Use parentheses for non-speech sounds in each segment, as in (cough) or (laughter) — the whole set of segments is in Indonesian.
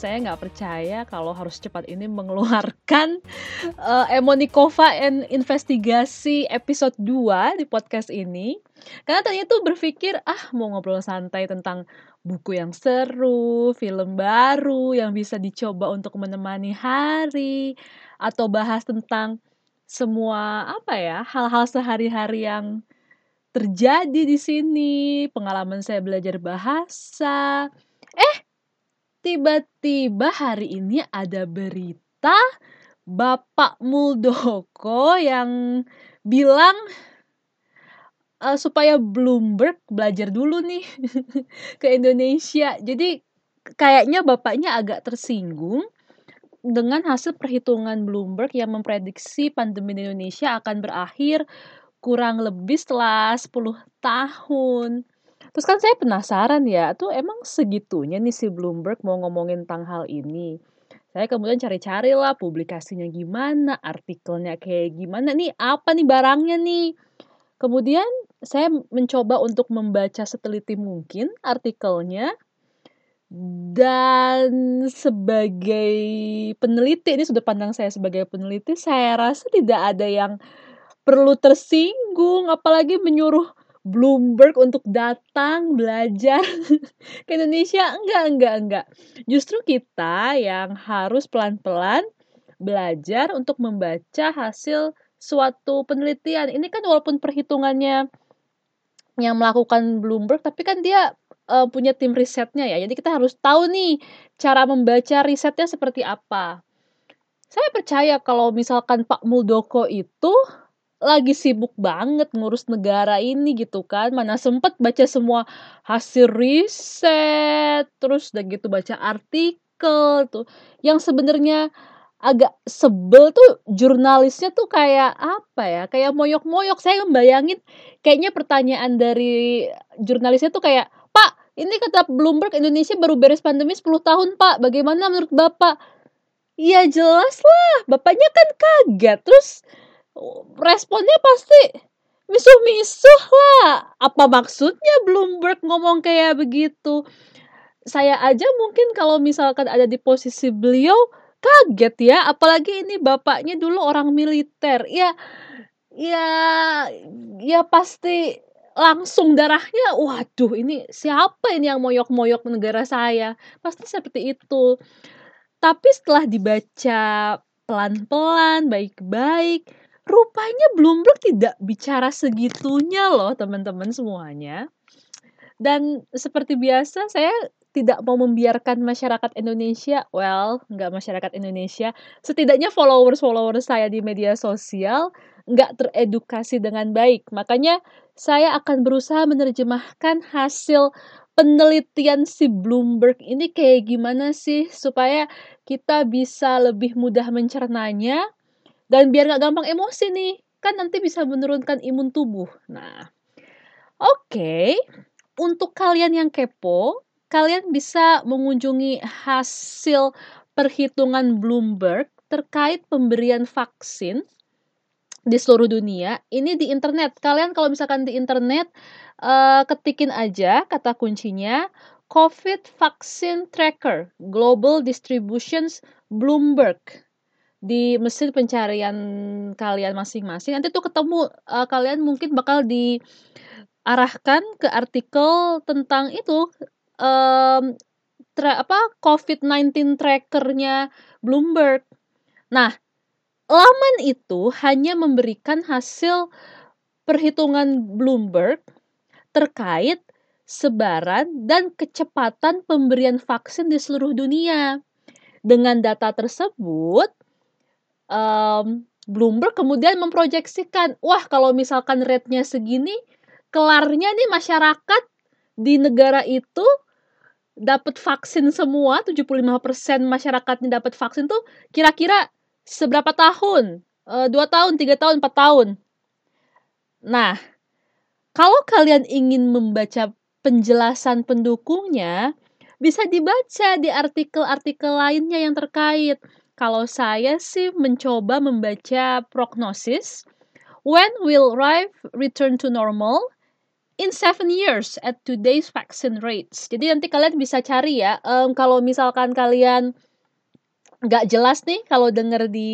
Saya nggak percaya kalau harus cepat ini mengeluarkan (laughs) uh, Emonikova and Investigasi episode 2 di podcast ini. Karena tadinya tuh berpikir, ah mau ngobrol santai tentang buku yang seru, film baru yang bisa dicoba untuk menemani hari, atau bahas tentang semua apa ya, hal-hal sehari-hari yang terjadi di sini, pengalaman saya belajar bahasa. Eh, tiba-tiba hari ini ada berita Bapak Muldoko yang bilang uh, supaya Bloomberg belajar dulu nih (laughs) ke Indonesia. Jadi kayaknya bapaknya agak tersinggung dengan hasil perhitungan Bloomberg yang memprediksi pandemi di Indonesia akan berakhir kurang lebih setelah 10 tahun. Terus kan saya penasaran ya, tuh emang segitunya nih si Bloomberg mau ngomongin tentang hal ini. Saya kemudian cari-cari lah publikasinya gimana, artikelnya kayak gimana nih, apa nih barangnya nih. Kemudian saya mencoba untuk membaca seteliti mungkin artikelnya dan sebagai peneliti ini sudut pandang saya sebagai peneliti saya rasa tidak ada yang perlu tersinggung apalagi menyuruh Bloomberg untuk datang belajar (laughs) ke Indonesia? Enggak enggak enggak. Justru kita yang harus pelan-pelan belajar untuk membaca hasil suatu penelitian. Ini kan walaupun perhitungannya yang melakukan Bloomberg tapi kan dia uh, punya tim risetnya ya. Jadi kita harus tahu nih cara membaca risetnya seperti apa. Saya percaya kalau misalkan Pak Muldoko itu lagi sibuk banget ngurus negara ini gitu kan. Mana sempet baca semua hasil riset terus udah gitu baca artikel tuh. Yang sebenarnya agak sebel tuh jurnalisnya tuh kayak apa ya kayak moyok-moyok. Saya membayangin kayaknya pertanyaan dari jurnalisnya tuh kayak Pak ini kata Bloomberg Indonesia baru beres pandemi 10 tahun Pak. Bagaimana menurut Bapak? Iya jelas lah. Bapaknya kan kaget. Terus responnya pasti misuh-misuh lah. Apa maksudnya Bloomberg ngomong kayak begitu? Saya aja mungkin kalau misalkan ada di posisi beliau kaget ya, apalagi ini bapaknya dulu orang militer. Ya ya ya pasti langsung darahnya waduh ini siapa ini yang moyok-moyok negara saya pasti seperti itu tapi setelah dibaca pelan-pelan baik-baik rupanya Bloomberg tidak bicara segitunya loh teman-teman semuanya. Dan seperti biasa saya tidak mau membiarkan masyarakat Indonesia, well, nggak masyarakat Indonesia, setidaknya followers-followers saya di media sosial nggak teredukasi dengan baik. Makanya saya akan berusaha menerjemahkan hasil penelitian si Bloomberg ini kayak gimana sih supaya kita bisa lebih mudah mencernanya dan biar nggak gampang emosi nih, kan nanti bisa menurunkan imun tubuh. Nah, oke. Okay. Untuk kalian yang kepo, kalian bisa mengunjungi hasil perhitungan Bloomberg terkait pemberian vaksin di seluruh dunia. Ini di internet. Kalian kalau misalkan di internet uh, ketikin aja kata kuncinya COVID Vaccine Tracker Global Distributions Bloomberg di mesin pencarian kalian masing-masing nanti tuh ketemu uh, kalian mungkin bakal diarahkan ke artikel tentang itu um, tra apa COVID-19 trackernya Bloomberg. Nah, laman itu hanya memberikan hasil perhitungan Bloomberg terkait sebaran dan kecepatan pemberian vaksin di seluruh dunia. Dengan data tersebut, um, Bloomberg kemudian memproyeksikan, wah kalau misalkan rate-nya segini, kelarnya nih masyarakat di negara itu dapat vaksin semua, 75% masyarakatnya dapat vaksin tuh kira-kira seberapa tahun? E, dua tahun, tiga tahun, empat tahun. Nah, kalau kalian ingin membaca penjelasan pendukungnya, bisa dibaca di artikel-artikel lainnya yang terkait. Kalau saya sih mencoba membaca prognosis. When will life return to normal? in seven years at today's vaccine rates. Jadi nanti kalian bisa cari ya, um, kalau misalkan kalian nggak jelas nih kalau denger di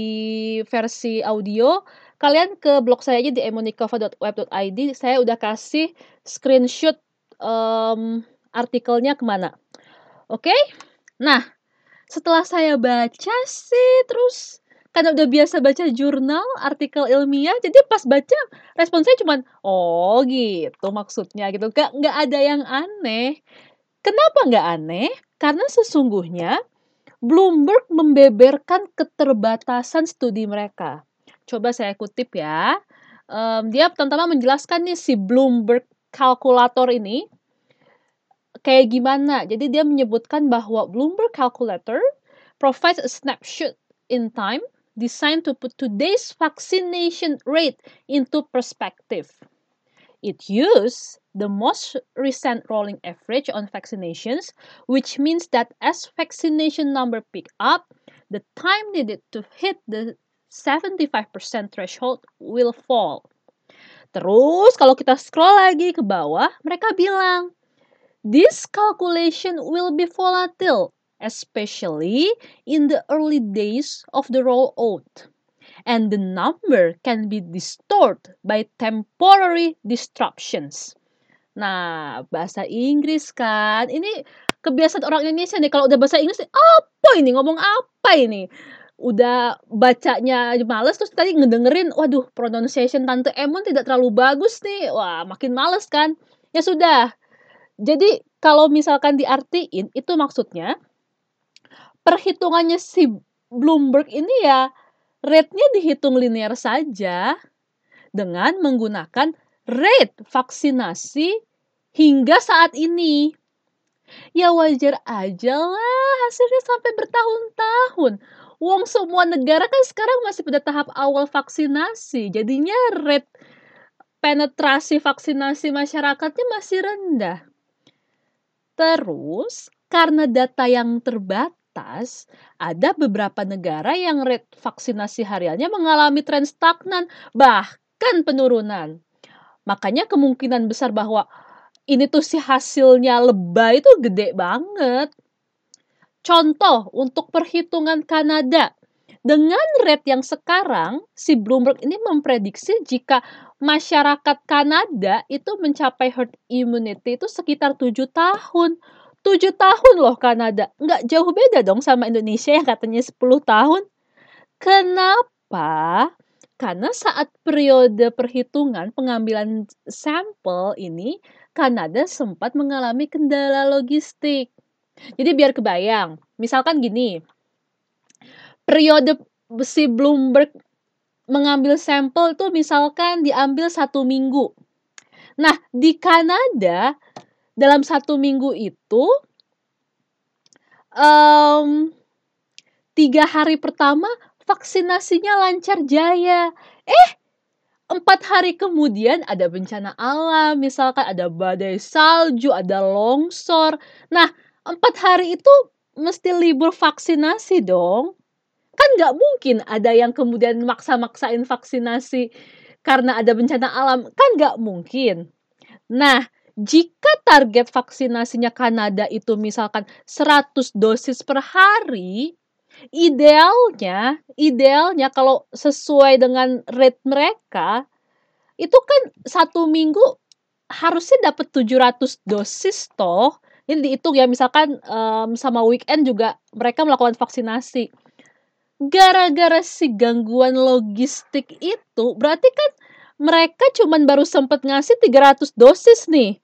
versi audio, kalian ke blog saya aja di emonikova.web.id. Saya udah kasih screenshot um, artikelnya ke mana. Oke? Okay? Nah, setelah saya baca sih, terus karena udah biasa baca jurnal, artikel ilmiah, jadi pas baca respon saya cuman, oh gitu maksudnya gitu. Gak, nggak ada yang aneh. Kenapa nggak aneh? Karena sesungguhnya Bloomberg membeberkan keterbatasan studi mereka. Coba saya kutip ya. Um, dia pertama menjelaskan nih si Bloomberg kalkulator ini kayak gimana. Jadi dia menyebutkan bahwa Bloomberg calculator provides a snapshot in time designed to put today's vaccination rate into perspective. It uses the most recent rolling average on vaccinations, which means that as vaccination number pick up, the time needed to hit the 75% threshold will fall. Terus kalau kita scroll lagi ke bawah, mereka bilang, this calculation will be volatile especially in the early days of the rollout. And the number can be distorted by temporary disruptions. Nah, bahasa Inggris kan. Ini kebiasaan orang Indonesia nih. Kalau udah bahasa Inggris, apa ini? Ngomong apa ini? Udah bacanya males, terus tadi ngedengerin, waduh, pronunciation Tante Emon tidak terlalu bagus nih. Wah, makin males kan? Ya sudah. Jadi, kalau misalkan diartiin, itu maksudnya perhitungannya si Bloomberg ini ya rate-nya dihitung linear saja dengan menggunakan rate vaksinasi hingga saat ini. Ya wajar aja lah hasilnya sampai bertahun-tahun. Wong semua negara kan sekarang masih pada tahap awal vaksinasi. Jadinya rate penetrasi vaksinasi masyarakatnya masih rendah. Terus, karena data yang terbatas, atas, ada beberapa negara yang rate vaksinasi hariannya mengalami tren stagnan, bahkan penurunan. Makanya kemungkinan besar bahwa ini tuh si hasilnya lebay itu gede banget. Contoh untuk perhitungan Kanada. Dengan rate yang sekarang, si Bloomberg ini memprediksi jika masyarakat Kanada itu mencapai herd immunity itu sekitar 7 tahun. 7 tahun loh Kanada. Nggak jauh beda dong sama Indonesia yang katanya 10 tahun. Kenapa? Karena saat periode perhitungan pengambilan sampel ini, Kanada sempat mengalami kendala logistik. Jadi biar kebayang, misalkan gini, periode si Bloomberg mengambil sampel itu misalkan diambil satu minggu. Nah, di Kanada dalam satu minggu itu um, tiga hari pertama vaksinasinya lancar jaya. Eh, empat hari kemudian ada bencana alam, misalkan ada badai salju, ada longsor. Nah, empat hari itu mesti libur vaksinasi dong. Kan nggak mungkin ada yang kemudian maksa-maksain vaksinasi karena ada bencana alam. Kan nggak mungkin. Nah, jika target vaksinasinya Kanada itu misalkan 100 dosis per hari, idealnya, idealnya kalau sesuai dengan rate mereka, itu kan satu minggu harusnya dapat 700 dosis toh. Ini dihitung ya, misalkan um, sama weekend juga mereka melakukan vaksinasi. Gara-gara si gangguan logistik itu, berarti kan mereka cuman baru sempat ngasih 300 dosis nih.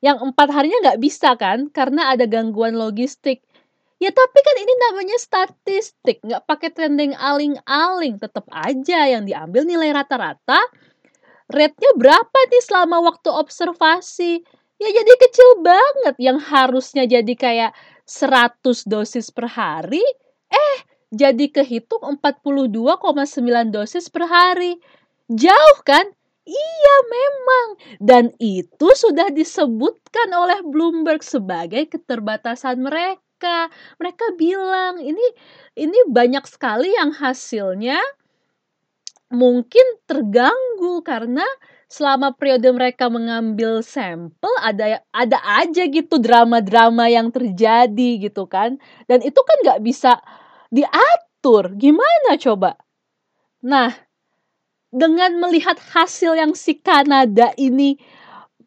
Yang empat harinya nggak bisa kan karena ada gangguan logistik. Ya tapi kan ini namanya statistik. Nggak pakai trending aling-aling. Tetap aja yang diambil nilai rata-rata rate-nya berapa nih selama waktu observasi? Ya jadi kecil banget. Yang harusnya jadi kayak 100 dosis per hari eh jadi kehitung 42,9 dosis per hari. Jauh kan? Iya memang. Dan itu sudah disebutkan oleh Bloomberg sebagai keterbatasan mereka. Mereka bilang ini ini banyak sekali yang hasilnya mungkin terganggu karena selama periode mereka mengambil sampel ada ada aja gitu drama-drama yang terjadi gitu kan. Dan itu kan nggak bisa diatur gimana coba nah dengan melihat hasil yang si Kanada ini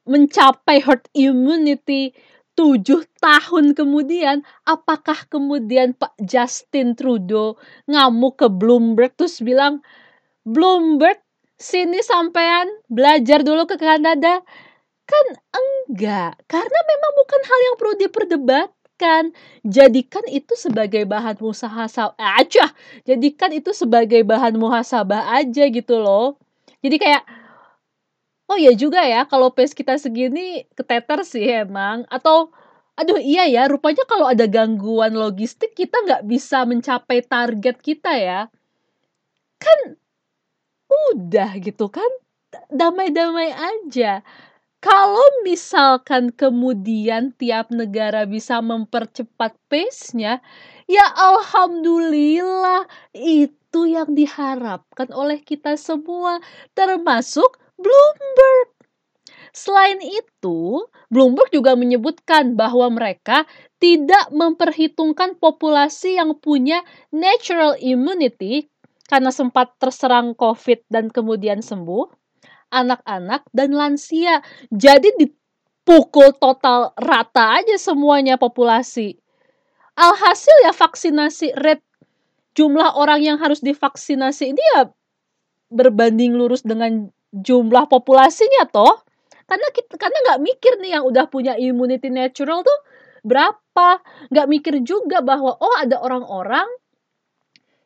mencapai herd immunity tujuh tahun kemudian, apakah kemudian Pak Justin Trudeau ngamuk ke Bloomberg terus bilang, Bloomberg sini sampean belajar dulu ke Kanada? Kan enggak, karena memang bukan hal yang perlu diperdebatkan. Jadikan itu sebagai bahan muhasabah aja. Jadikan itu sebagai bahan muhasabah aja gitu loh. Jadi kayak Oh iya juga ya, kalau pace kita segini keteter sih emang. Atau, aduh iya ya, rupanya kalau ada gangguan logistik kita nggak bisa mencapai target kita ya. Kan udah gitu kan, damai-damai aja. Kalau misalkan kemudian tiap negara bisa mempercepat pace-nya, ya alhamdulillah itu yang diharapkan oleh kita semua, termasuk Bloomberg. Selain itu, Bloomberg juga menyebutkan bahwa mereka tidak memperhitungkan populasi yang punya natural immunity karena sempat terserang COVID dan kemudian sembuh, anak-anak dan lansia. Jadi dipukul total rata aja semuanya populasi. Alhasil ya vaksinasi rate jumlah orang yang harus divaksinasi ini ya berbanding lurus dengan jumlah populasinya toh karena kita karena nggak mikir nih yang udah punya immunity natural tuh berapa nggak mikir juga bahwa oh ada orang-orang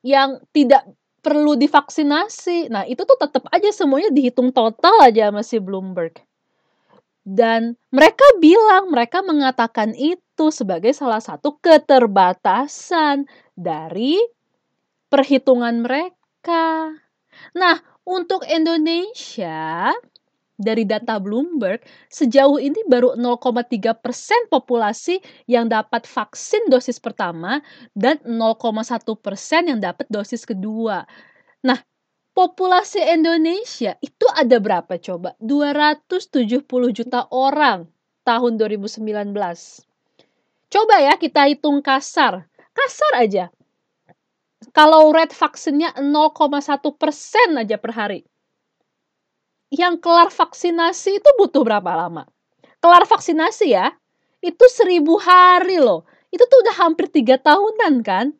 yang tidak perlu divaksinasi nah itu tuh tetap aja semuanya dihitung total aja masih Bloomberg dan mereka bilang mereka mengatakan itu sebagai salah satu keterbatasan dari perhitungan mereka. Nah, untuk Indonesia, dari data Bloomberg, sejauh ini baru 0,3 persen populasi yang dapat vaksin dosis pertama dan 0,1 persen yang dapat dosis kedua. Nah, populasi Indonesia itu ada berapa coba? 270 juta orang tahun 2019. Coba ya kita hitung kasar. Kasar aja kalau rate vaksinnya 0,1 persen aja per hari. Yang kelar vaksinasi itu butuh berapa lama? Kelar vaksinasi ya, itu seribu hari loh. Itu tuh udah hampir tiga tahunan kan?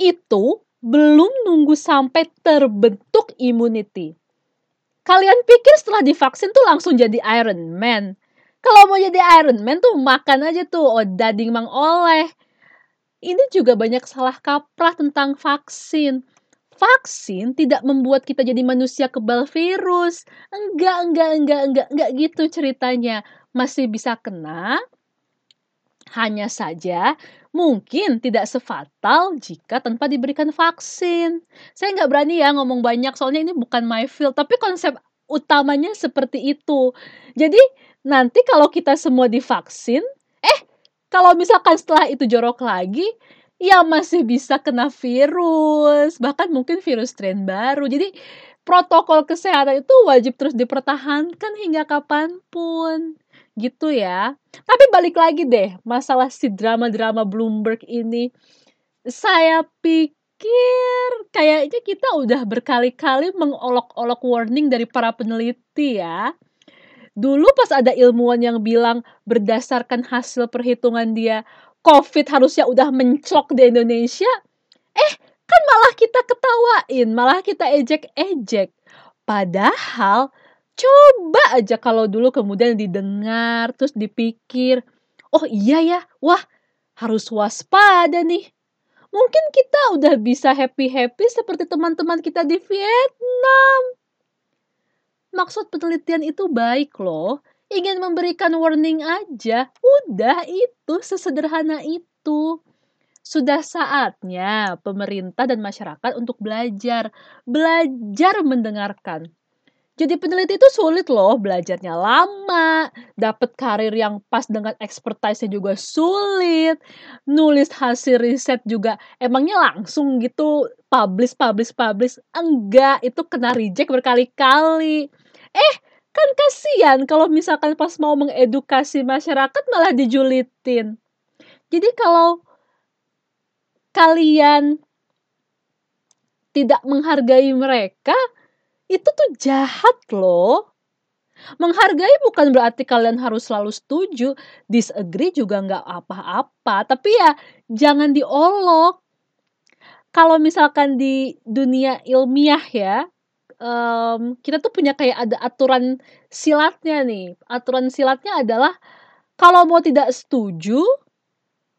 Itu belum nunggu sampai terbentuk immunity. Kalian pikir setelah divaksin tuh langsung jadi Iron Man? Kalau mau jadi Iron Man tuh makan aja tuh, oh dading mang oleh ini juga banyak salah kaprah tentang vaksin. Vaksin tidak membuat kita jadi manusia kebal virus. Enggak, enggak, enggak, enggak, enggak gitu ceritanya. Masih bisa kena, hanya saja mungkin tidak sefatal jika tanpa diberikan vaksin. Saya nggak berani ya ngomong banyak soalnya ini bukan my field, tapi konsep utamanya seperti itu. Jadi nanti kalau kita semua divaksin, eh kalau misalkan setelah itu jorok lagi, ya masih bisa kena virus, bahkan mungkin virus strain baru. Jadi protokol kesehatan itu wajib terus dipertahankan hingga kapan pun gitu ya. Tapi balik lagi deh, masalah si drama-drama Bloomberg ini. Saya pikir kayaknya kita udah berkali-kali mengolok-olok warning dari para peneliti ya. Dulu pas ada ilmuwan yang bilang berdasarkan hasil perhitungan dia COVID harusnya udah menclok di Indonesia, eh kan malah kita ketawain, malah kita ejek-ejek. Padahal coba aja kalau dulu kemudian didengar terus dipikir, oh iya ya, wah harus waspada nih. Mungkin kita udah bisa happy-happy seperti teman-teman kita di Vietnam maksud penelitian itu baik loh. Ingin memberikan warning aja. Udah itu, sesederhana itu. Sudah saatnya pemerintah dan masyarakat untuk belajar. Belajar mendengarkan. Jadi peneliti itu sulit loh, belajarnya lama, dapat karir yang pas dengan expertise-nya juga sulit, nulis hasil riset juga emangnya langsung gitu publish publish publish, enggak, itu kena reject berkali-kali. Eh, kan kasihan kalau misalkan pas mau mengedukasi masyarakat malah dijulitin. Jadi kalau kalian tidak menghargai mereka, itu tuh jahat loh. Menghargai bukan berarti kalian harus selalu setuju, disagree juga nggak apa-apa, tapi ya jangan diolok. Kalau misalkan di dunia ilmiah ya, um, kita tuh punya kayak ada aturan silatnya nih. Aturan silatnya adalah kalau mau tidak setuju,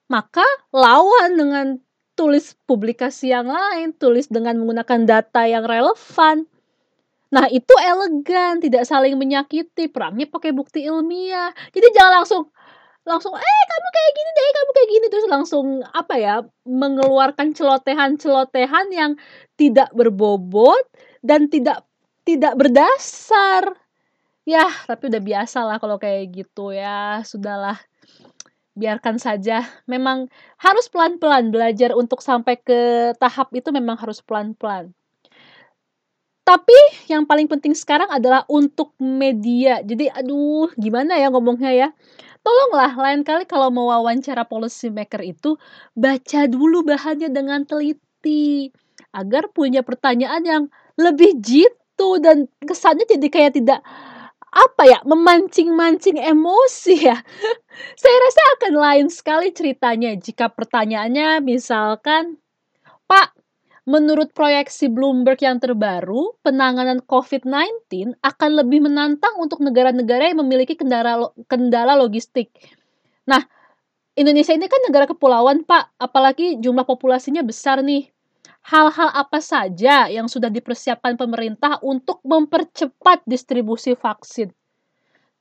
maka lawan dengan tulis publikasi yang lain, tulis dengan menggunakan data yang relevan. Nah, itu elegan, tidak saling menyakiti, perangnya pakai bukti ilmiah. Jadi jangan langsung langsung eh kamu kayak gini deh, kamu kayak gini terus langsung apa ya, mengeluarkan celotehan-celotehan yang tidak berbobot dan tidak tidak berdasar. Ya, tapi udah biasa lah kalau kayak gitu ya, sudahlah. Biarkan saja. Memang harus pelan-pelan belajar untuk sampai ke tahap itu memang harus pelan-pelan. Tapi yang paling penting sekarang adalah untuk media. Jadi aduh gimana ya ngomongnya ya. Tolonglah lain kali kalau mau wawancara policy maker itu baca dulu bahannya dengan teliti agar punya pertanyaan yang lebih jitu dan kesannya jadi kayak tidak apa ya memancing-mancing emosi ya. (laughs) Saya rasa akan lain sekali ceritanya jika pertanyaannya misalkan Pak Menurut proyeksi Bloomberg yang terbaru, penanganan COVID-19 akan lebih menantang untuk negara-negara yang memiliki kendala, kendala logistik. Nah, Indonesia ini kan negara kepulauan, Pak, apalagi jumlah populasinya besar nih. Hal-hal apa saja yang sudah dipersiapkan pemerintah untuk mempercepat distribusi vaksin?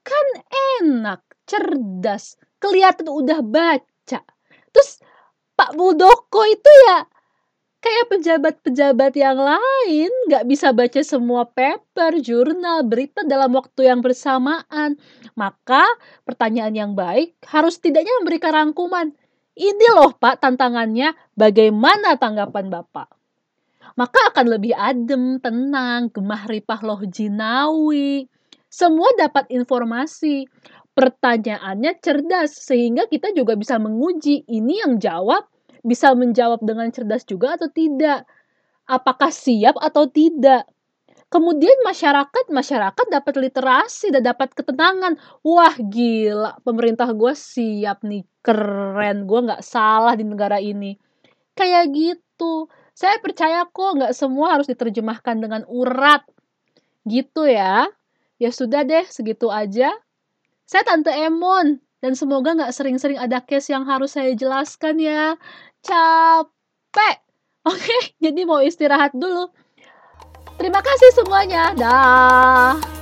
Kan enak, cerdas, kelihatan udah baca. Terus Pak Muldoko itu ya kayak pejabat-pejabat yang lain nggak bisa baca semua paper, jurnal, berita dalam waktu yang bersamaan. Maka pertanyaan yang baik harus tidaknya memberikan rangkuman. Ini loh Pak tantangannya, bagaimana tanggapan Bapak? Maka akan lebih adem, tenang, gemah ripah loh jinawi. Semua dapat informasi. Pertanyaannya cerdas sehingga kita juga bisa menguji ini yang jawab bisa menjawab dengan cerdas juga atau tidak. Apakah siap atau tidak. Kemudian masyarakat, masyarakat dapat literasi dan dapat ketenangan. Wah gila, pemerintah gue siap nih, keren. Gue nggak salah di negara ini. Kayak gitu. Saya percaya kok nggak semua harus diterjemahkan dengan urat. Gitu ya. Ya sudah deh, segitu aja. Saya Tante Emon. Dan semoga nggak sering-sering ada case yang harus saya jelaskan ya capek. Oke, (laughs) jadi mau istirahat dulu. Terima kasih semuanya. Dah.